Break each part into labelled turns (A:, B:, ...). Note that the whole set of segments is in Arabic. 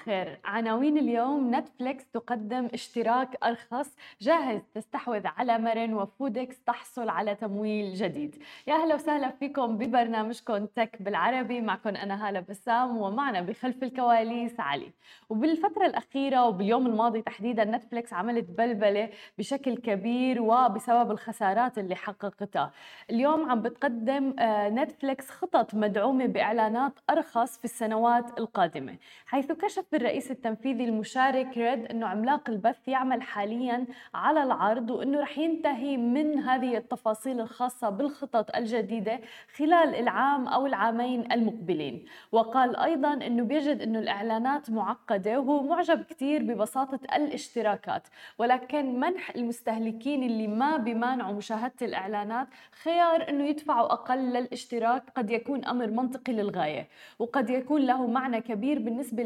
A: الخير عناوين اليوم نتفليكس تقدم اشتراك أرخص جاهز تستحوذ على مرن وفودكس تحصل على تمويل جديد. يا أهلا وسهلا فيكم ببرنامجكم tech بالعربي. معكم أنا هالة بسام ومعنا بخلف الكواليس علي. وبالفترة الأخيرة وباليوم الماضي تحديدا نتفليكس عملت بلبلة بشكل كبير وبسبب الخسارات اللي حققتها. اليوم عم بتقدم آه، نتفليكس خطط مدعومة بإعلانات أرخص في السنوات القادمة حيث كشف الرئيس التنفيذي المشارك ريد أنه عملاق البث يعمل حاليا على العرض وأنه رح ينتهي من هذه التفاصيل الخاصة بالخطط الجديدة خلال العام أو العامين المقبلين. وقال أيضا أنه بيجد أنه الإعلانات معقدة وهو معجب كثير ببساطة الاشتراكات. ولكن منح المستهلكين اللي ما بمانعوا مشاهدة الإعلانات خيار أنه يدفعوا أقل للاشتراك قد يكون أمر منطقي للغاية. وقد يكون له معنى كبير بالنسبة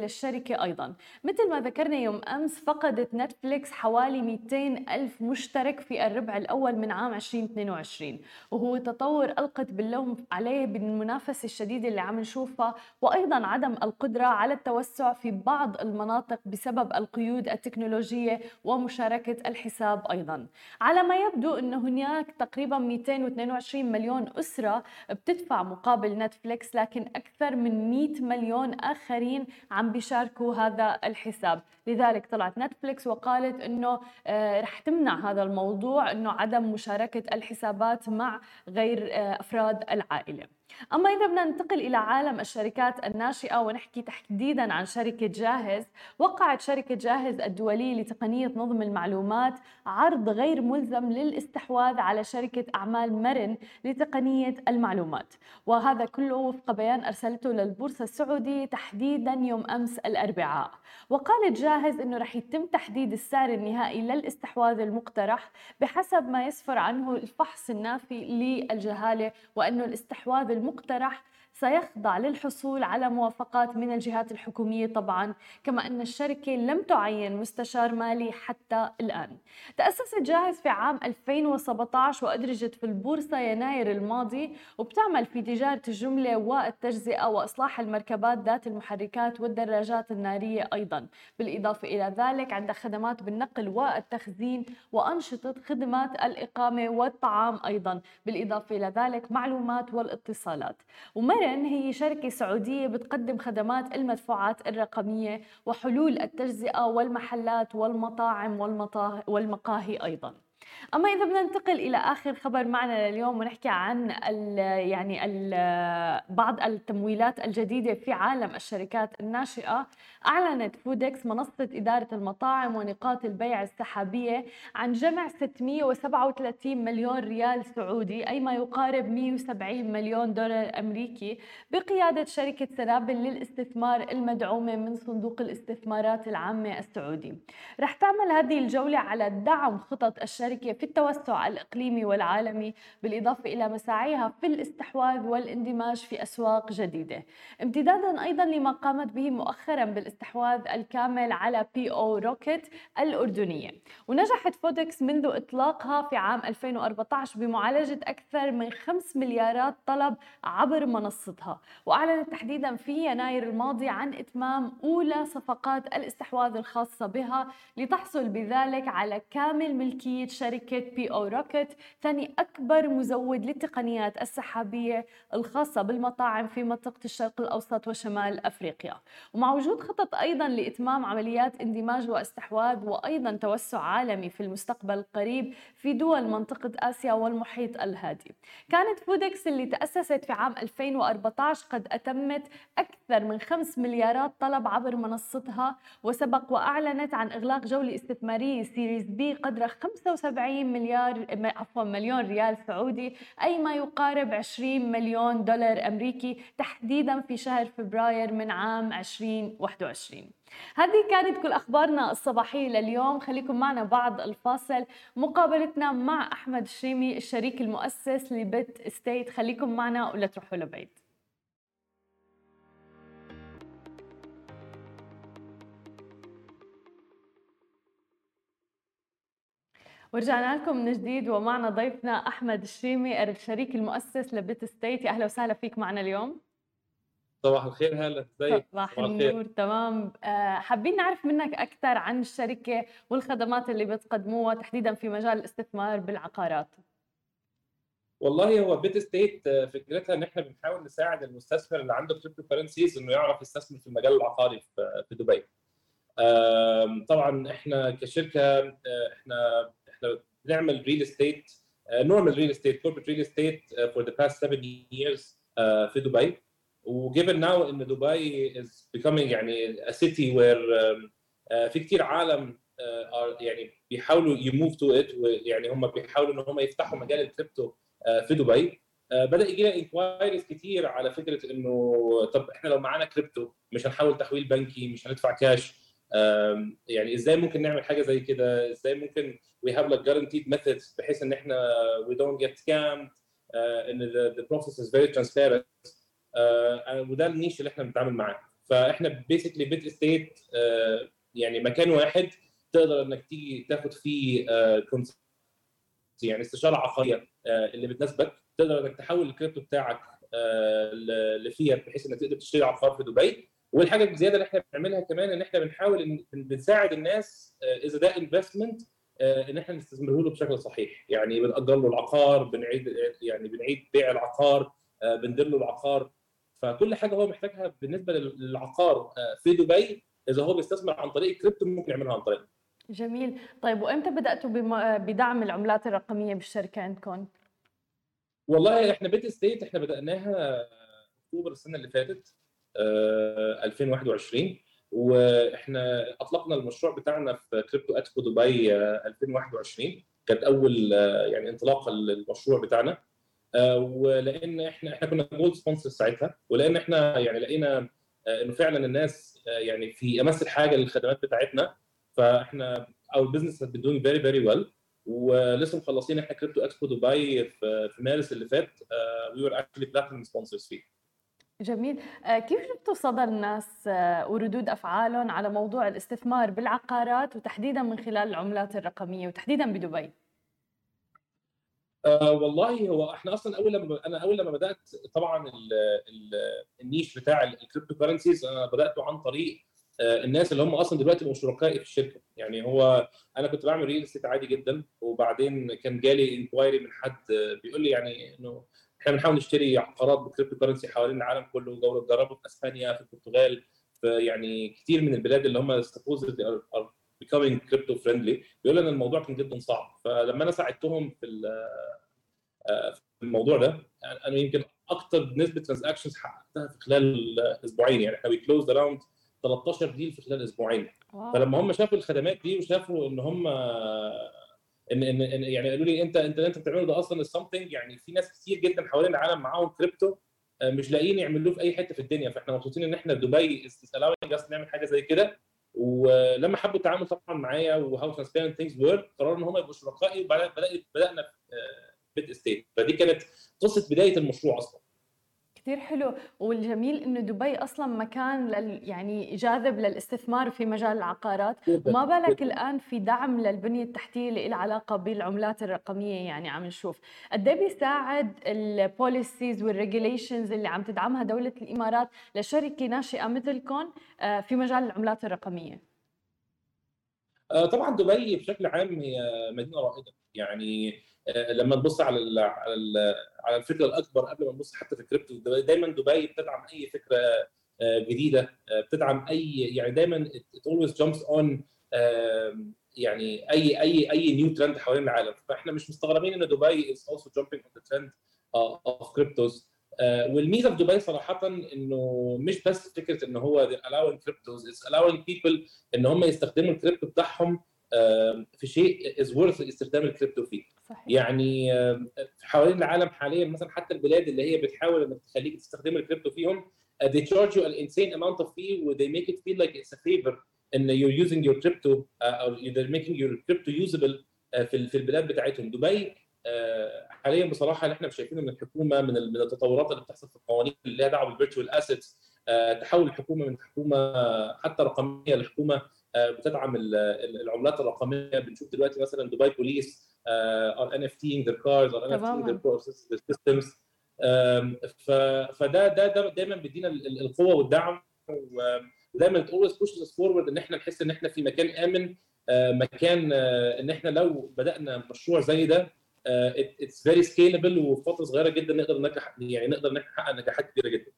A: أيضا. مثل ما ذكرنا يوم أمس فقدت نتفليكس حوالي 200 ألف مشترك في الربع الأول من عام 2022 وهو تطور ألقت باللوم عليه بالمنافسة الشديدة اللي عم نشوفها وأيضا عدم القدرة على التوسع في بعض المناطق بسبب القيود التكنولوجية ومشاركة الحساب أيضا. على ما يبدو أن هناك تقريبا 222 مليون أسرة بتدفع مقابل نتفليكس لكن أكثر من 100 مليون آخرين عم بيشاركوا هذا الحساب. لذلك طلعت نتفليكس وقالت إنه آه، رح تمنع هذا الموضوع إنه عدم مشاركة الحسابات مع غير آه، أفراد العائلة. أما إذا بدنا ننتقل إلى عالم الشركات الناشئة ونحكي تحديدا عن شركة جاهز وقعت شركة جاهز الدولية لتقنية نظم المعلومات عرض غير ملزم للاستحواذ على شركة أعمال مرن لتقنية المعلومات. وهذا كله وفق بيان أرسلته للبورصة السعودية تحديدا يوم أمس الأربعاء. وقالت جاهز أنه رح يتم تحديد السعر النهائي للاستحواذ المقترح بحسب ما يسفر عنه الفحص النافي للجهالة وأنه الاستحواذ المقترح سيخضع للحصول على موافقات من الجهات الحكومية طبعا كما أن الشركة لم تعين مستشار مالي حتى الآن. تأسست جاهز في عام 2017 وأدرجت في البورصة يناير الماضي وبتعمل في تجارة الجملة والتجزئة وإصلاح المركبات ذات المحركات والدراجات النارية أيضا. بالإضافة إلى ذلك عندها خدمات بالنقل والتخزين وأنشطة خدمات الإقامة والطعام أيضا. بالإضافة إلى ذلك معلومات والاتصالات. ومر ميرن هي شركة سعودية بتقدم خدمات المدفوعات الرقمية وحلول التجزئة والمحلات والمطاعم والمقاهي أيضاً. أما إذا بدنا ننتقل إلى آخر خبر معنا لليوم ونحكي عن ال يعني ال بعض التمويلات الجديدة في عالم الشركات الناشئة. أعلنت فودكس منصة إدارة المطاعم ونقاط البيع السحابية عن جمع 637 مليون ريال سعودي أي ما يقارب 170 مليون دولار أمريكي بقيادة شركة سنابل للاستثمار المدعومة من صندوق الاستثمارات العامة السعودي. رح تعمل هذه الجولة على دعم خطط الشركة في التوسع الإقليمي والعالمي بالإضافة إلى مساعيها في الاستحواذ والاندماج في أسواق جديدة. امتدادا أيضا لما قامت به مؤخرا بالاستحواذ الكامل على بي أو روكيت الأردنية. ونجحت فودكس منذ إطلاقها في عام 2014 بمعالجة أكثر من 5 مليارات طلب عبر منصتها. وأعلنت تحديدا في يناير الماضي عن إتمام أولى صفقات الاستحواذ الخاصة بها لتحصل بذلك على كامل ملكية شركة بي أو روكيت ثاني أكبر مزود للتقنيات السحابية الخاصة بالمطاعم في منطقة الشرق الأوسط وشمال أفريقيا. ومع وجود خطط أيضا لإتمام عمليات اندماج واستحواذ وأيضا توسع عالمي في المستقبل القريب في دول منطقة آسيا والمحيط الهادي. كانت فودكس اللي تأسست في عام 2014 قد أتمت أكثر من 5 مليارات طلب عبر منصتها وسبق وأعلنت عن إغلاق جولة استثمارية series B قدر 75 75 مليار عفوا مليون ريال سعودي أي ما يقارب 20 مليون دولار أمريكي تحديدا في شهر فبراير من عام 2021 هذه كانت كل أخبارنا الصباحية لليوم. خليكم معنا بعد الفاصل. مقابلتنا مع أحمد الشيمي الشريك المؤسس ل Bit Estate. خليكم معنا ولا تروحوا لبعيد. ورجعنا لكم من جديد ومعنا ضيفنا أحمد الشيمي الشريك المؤسس ل Bit Estate. أهلا وسهلا فيك معنا اليوم.
B: صباح الخير هلا ازيك؟
A: صباح النور تمام. آه، حابين نعرف منك أكثر عن الشركة والخدمات اللي بتقدموها تحديدا في مجال الاستثمار بالعقارات.
B: والله هو Bit Estate آه، فكرتها إن إحنا بنحاول نساعد المستثمر اللي عنده cryptocurrencies إنه يعرف يستثمر في المجال العقاري في دبي. طبعا إحنا كشركة آه، إحنا إحنا بنعمل real estate normal real estate corporate real estate for the past 7 years في دبي. و given now إن دبي is becoming يعني a city where uh, في كثير عالم uh, يعني بيحاولوا ي move to it يعني هم بيحاولوا إن هم يفتحوا مجال ال crypto uh, في دبي. بدأ يجي لنا inquiries كثير على فكرة إنه طب إحنا لو معانا كريبتو مش هنحاول تحويل بنكي مش هندفع كاش يعني إزاي ممكن نعمل حاجة زي كده؟ إزاي ممكن we have like guaranteed methods بحيث إن إحنا don't get scammed uh, إن process is very transparent uh, وده ال niche اللي إحنا بنتعامل معاه. فإحنا basically Bit Estate uh, يعني مكان واحد تقدر إنك تيجي تاخد فيه uh, يعني استشارة عقارية uh, اللي بتناسبك. تقدر إنك تحول الكريبتو بتاعك لفيات بحيث إنك تقدر تشتري عقار في دبي. والحاجة الزيادة اللي إحنا بنعملها كمان إن إحنا بنحاول إن بنساعد الناس إذا ده investment إن إحنا نستثمره له بشكل صحيح. يعني بنأجر له العقار بنعيد يعني بنعيد بيع العقار بندير له العقار. فكل حاجة هو محتاجها بالنسبة للعقار في دبي إذا هو بيستثمر عن طريق الكريبتو ممكن يعملها عن طريق.
A: جميل. طيب وإمتى بداتوا بدعم العملات الرقمية بالشركة عندكم
B: والله إحنا Bit Estate إحنا بدأناها أكتوبر السنة اللي فاتت. 2021 وإحنا أطلقنا المشروع بتاعنا في Crypto Expo Dubai 2021 كانت أول يعني انطلاقه للمشروع بتاعنا. ولأن إحنا إحنا كنا gold sponsor ساعتها ولأن إحنا يعني لقينا إنه فعلا الناس يعني في أمس الحاجة للخدمات بتاعتنا. فإحنا our business has been doing very very well. ولسه مخلصين إحنا Crypto Expo Dubai في مارس اللي فات. we were actually platinum sponsors فيه.
A: جميل. كيف شفتوا صدى الناس وردود أفعالهم على موضوع الاستثمار بالعقارات وتحديدا من خلال العملات الرقمية وتحديدا بدبي؟
B: آه والله هو إحنا أصلا أول لما أنا أول لما بدأت طبعا ال ال ال niche بتاع ال cryptocurrencies أنا بدأته عن طريق آه الناس اللي هم أصلا دلوقتي بقوا شركائي في الشركة. يعني هو أنا كنت بعمل real estate عادي جدا وبعدين كان جالي inquiry من حد بيقول لي يعني إنه إحنا بنحاول نشتري عقارات ب cryptocurrency حوالين العالم كله جربوا في إسبانيا في البرتغال في يعني كتير من البلاد اللي هم supposedly are becoming crypto friendly بيقول إن الموضوع كان جدا صعب. فلما أنا ساعدتهم في الموضوع ده أنا يمكن أكتر نسبة transactions حققتها في خلال أسبوعين. يعني إحنا closed around 13 deal في خلال أسبوعين. فلما هم شافوا الخدمات دي وشافوا إن هم ان ان, إن يعني قالوا لي انت أنت أنت بتعمله ده أصلا something يعني في ناس كتير جدا حوالين العالم معاهم كريبتو مش لاقيين يعملوه في أي حتة في الدنيا. فإحنا مبسوطين إن إحنا دبي allowing نعمل حاجة زي كده. ولما حبوا التعامل طبعا معايا و how transparent things work قرروا إن هم يبقوا شركائي وبدات بدأنا Bit Estate فدي كانت قصة بداية المشروع أصلا.
A: كثير حلو. والجميل إنه دبي أصلا مكان لل يعني جاذب للاستثمار في مجال العقارات. وما بالك الآن في دعم للبنية التحتية اللي لها علاقة بالعملات الرقمية يعني عم نشوف. قد إيه بيساعد ال policies وال regulations اللي عم تدعمها دولة الإمارات لشركة ناشئة مثلكم في مجال العملات الرقمية؟
B: طبعا دبي بشكل عام هي مدينة رائدة. يعني لما نبص على على على الفكرة الأكبر قبل ما نبص حتى في الكريبتو دايما دبي بتدعم أي فكرة جديدة بتدعم أي يعني دايما it always jumps on يعني أي أي أي new trend حوالين العالم. فإحنا مش مستغربين إن دبي is also jumping on the trend of cryptos. والميزة في دبي صراحة إنه مش بس فكرة إن هو allowing cryptos it's allowing people إن هم يستخدموا الكريبتو بتاعهم في شيء is worth استخدام الكريبتو فيه.
A: صحيح.
B: يعني حوالين العالم حاليا مثلا حتى البلاد اللي هي بتحاول إنك تخليك تستخدم الكريبتو فيهم uh, they charge you an insane amount of fee و they make it feel like it's a favor إن you're using your crypto uh, or they're making your crypto usable uh, في في البلاد بتاعتهم. دبي حاليا بصراحة اللي إحنا شايفينه من الحكومة من من التطورات اللي بتحصل في القوانين اللي لها دعوة بال virtual assets تحول الحكومة من حكومة حتى رقمية لحكومة بتدعم العملات الرقمية. بنشوف دلوقتي مثلا دبي Police are NFTing their cars or NFTing their processes their systems. فده ده ده دايما بيدينا القوة والدعم. ودايما pushes us forward إن إحنا نحس إن إحنا في مكان آمن مكان إن إحنا لو بدأنا مشروع زي ده it's very scalable وفي فتره صغيرة جدا نقدر ننجح يعني نقدر نحقق نجاحات كبيره جدا.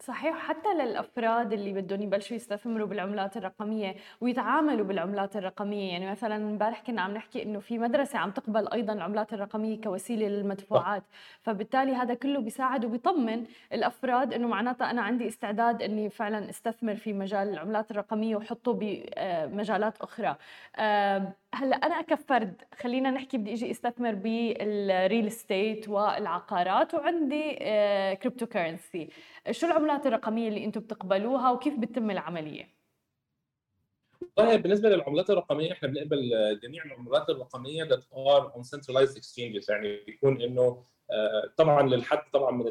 A: صحيح حتى للأفراد اللي بدهم يبلشوا يستثمروا بالعملات الرقمية ويتعاملوا بالعملات الرقمية. يعني مثلا امبارح كنا عم نحكي إنه في مدرسة عم تقبل أيضا العملات الرقمية كوسيلة للمدفوعات. فبالتالي هذا كله بيساعد وبيطمن الأفراد إنه معناتها أنا عندي استعداد إني فعلا أستثمر في مجال العملات الرقمية وحطه بمجالات أخرى. هلا أنا كفرد خلينا نحكي بدي أجي أستثمر بال real estate والعقارات وعندي cryptocurrency شو العملات الرقمية اللي أنتم بتقبلوها وكيف بتتم العملية؟
B: والله بالنسبة للعملات الرقمية إحنا بنقبل جميع العملات الرقمية that are on centralized exchanges. يعني بيكون إنه طبعا للحد طبعا من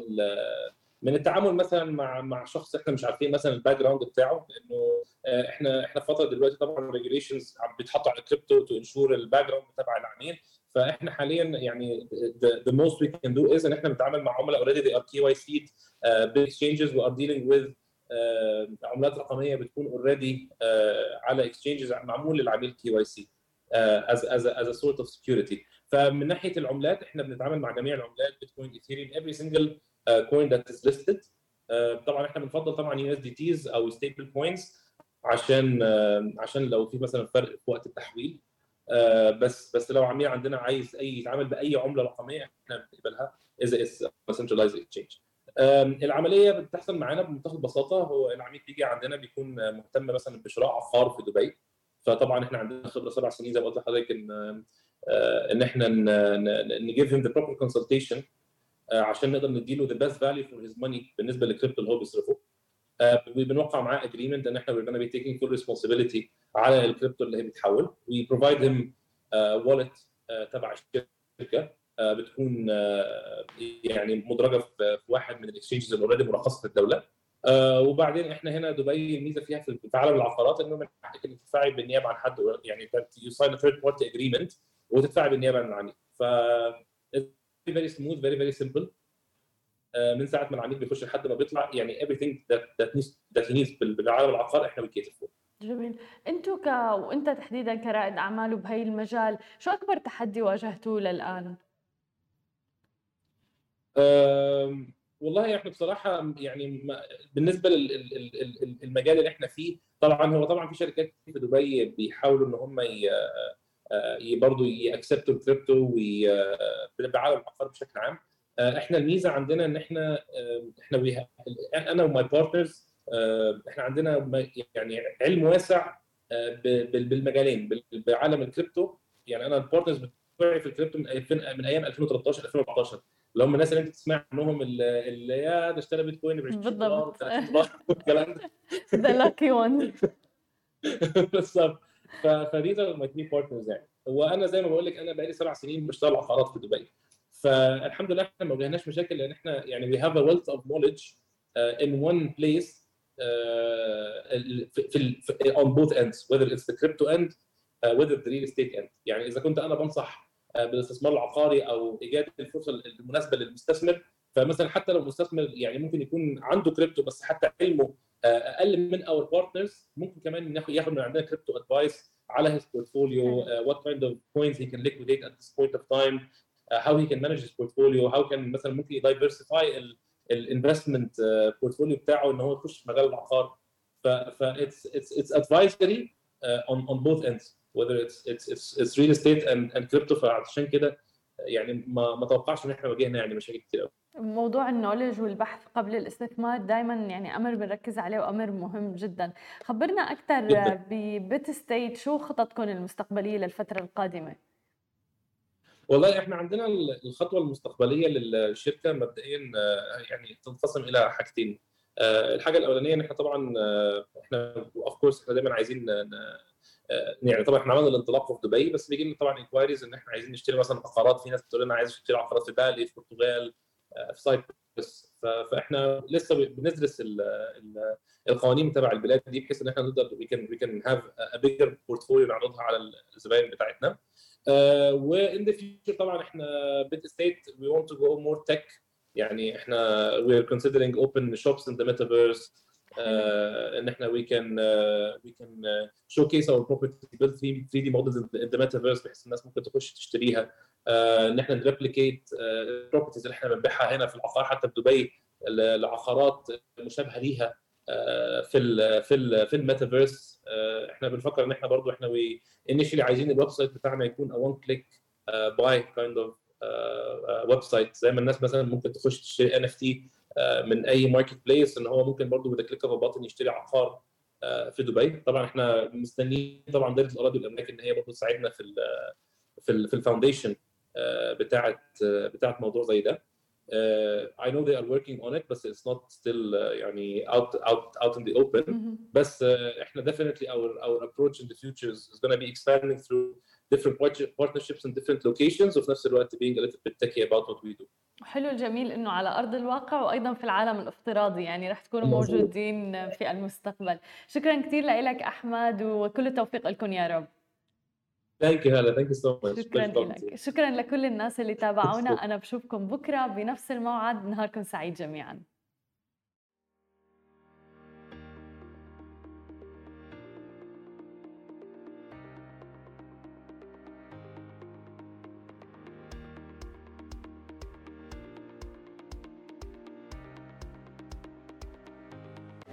B: من التعامل مثلا مع مع شخص إحنا مش عارفين مثلا ال background بتاعه لأنه إحنا إحنا في فترة دلوقتي طبعا regulations بيتحطوا على ال crypto to ensure ال background تبع العميل فإحنا حاليا يعني the most we can do is إن إحنا بنتعامل مع عملاء already they are KYC ب exchanges و are dealing with uh, عملات رقمية بتكون already uh, على exchanges معمول للعميل KYC a, as a sort of security. فمن ناحية العملات إحنا بنتعامل مع جميع العملات Bitcoin Ethereum every single that is listed. uh, طبعا إحنا بنفضل طبعا USDTs أو stable coins عشان uh, عشان لو في مثلا فرق في وقت التحويل. uh, بس بس لو عميل عندنا عايز أي يتعامل بأي عملة رقمية إحنا بنقبلها إذا is centralized exchange. العملية بتحصل معانا بمنتهى البساطة. هو العميل بيجي عندنا بيكون مهتم مثلا بشراء عقار في دبي. فطبعا إحنا عندنا خبرة سبع سنين زي ما قلت لحضرتك إن إن إحنا نجيب him the proper consultation عشان نقدر نديله the best value for his money بالنسبة للكريبتو اللي هو بيصرفه. بنوقع معاه agreement إن إحنا we're going to be taking على الكريبتو اللي هي بتحول. him uh, wallet uh, تبع الشركة. بتكون يعني مدرجة في واحد من ال exchanges اللي already مرخصة في الدولة وبعدين إحنا هنا دبي الميزه فيها في عالم العقارات إنه من حقك إنك تدفعي بالنيابة عن حد يعني you sign third party agreement وتدفعي بالنيابة عن العميل. ف very smooth very very simple من ساعة ما العميل بيخش لحد ما بيطلع يعني everything that that needs that he needs بالعالم العقار إحنا بنكيتر فور
A: جميل. أنتوا ك وأنت تحديدا كرائد أعمال وبهي المجال شو أكبر تحدي واجهتوه للآن؟
B: والله إحنا بصراحة يعني بالنسبة للمجال اللي إحنا فيه طبعا هو طبعا في شركات في دبي بيحاولوا إن هم برضه ي accept وا ال crypto بعالم العقار بشكل عام. إحنا الميزة عندنا إن إحنا إحنا أنا و my partners إحنا عندنا يعني علم واسع بالمجالين بعالم الكريبتو يعني أنا ال partners بتوعي في الكريبتو من من أيام 2013 2014 اللي هم الناس اللي أنت تسمع عنهم اللي يا ده اشترى بيتكوين ب 20 دولار والكلام ده.
A: the lucky one
B: بالظبط. ف these are my three partners يعني. وأنا زي ما بقول لك أنا بقالي سبع سنين بشتغل عقارات في دبي. فالحمد لله إحنا ما واجهناش مشاكل لأن إحنا يعني a wealth of knowledge uh, in one place uh, في, both ends whether it's the crypto end uh, whether the real estate end. يعني إذا كنت أنا بنصح بالاستثمار العقاري أو إيجاد الفرصة المناسبة للمستثمر فمثلا حتى لو المستثمر يعني ممكن يكون عنده كريبتو بس حتى علمه آه، أقل من our partners ممكن كمان ياخد من عندنا crypto advice على his portfolio what kind of coins he can liquidate at this point of time how he can manage his portfolio how can مثلا ممكن ي diversify ال investment portfolio بتاعه إن هو يخش في مجال العقار. ف ف it's it's it's advisory on on both ends whether it's it's it's it's real estate and فعشان كده آه، يعني ما ما توقعش إن إحنا واجهنا يعني مشاكل كتير قوي
A: موضوع ال knowledge والبحث قبل الاستثمار دائما يعني أمر بنركز عليه وأمر مهم جدا. خبرنا أكثر ب Bit State شو خططكم المستقبلية للفترة القادمة؟
B: والله إحنا عندنا الخطوة المستقبلية للشركة مبدئيا آه، يعني تنقسم إلى حاجتين. آه، الحاجة الأولانية إن إحنا طبعا آه، إحنا of course إحنا دايما عايزين يعني طبعا إحنا عملنا الانطلاق في دبي بس بيجي لنا طبعا inquiries إن إحنا عايزين نشتري مثلا عقارات. في ناس بتقول لنا عايز أشتري عقارات في بالي في البرتغال في Cyprus فاحنا لسه بندرس القوانين تبع البلاد دي بحيث ان إحنا نقدر we can we can have a bigger portfolio نعرضها على الزباين بتاعتنا. و in the future طبعا إحنا Bit State we want to go more tech يعني إحنا we are open shops in the metaverse. uh, ان إحنا can uh, we can uh, showcase our property build 3 d models in the metaverse بحيث الناس ممكن تخش تشتريها. إن إحنا ن replicate ال properties اللي إحنا بنبيعها هنا في العقار حتى في دبي العقارات مشابهة ليها في ال في ال في الميتافيرس. إحنا بنفكر إن إحنا برضو إحنا initially عايزين ال website بتاعنا يكون one click buy kind of website زي ما الناس مثلا ممكن تخش تشتري NFT من أي marketplace إن هو ممكن برضو ب the click of button يشتري عقار في دبي. طبعا إحنا مستنيين طبعا دائره الأراضي والاملاك إن هي برضو تساعدنا في ال في في الفاونديشن بتاعه بتاعه موضوع زي ده uh, I know they are working on it بس it's not still uh, يعني out out out in the open
A: mm-hmm.
B: بس uh, إحنا definitely our our approach in the future is, is going to be expanding through different partnerships in different locations وفي نفس الوقت being a little bit techy about what we do.
A: حلو الجميل انه على ارض الواقع وأيضا في العالم الافتراضي يعني رح تكونوا موجودين في المستقبل. شكرا كثير لك احمد وكل التوفيق لكم يا رب.
B: thank you هلا thank you so much
A: شكرا لك. شكرا لكل الناس اللي تابعونا. أنا بشوفكم بكرة بنفس الموعد. نهاركم سعيد جميعا.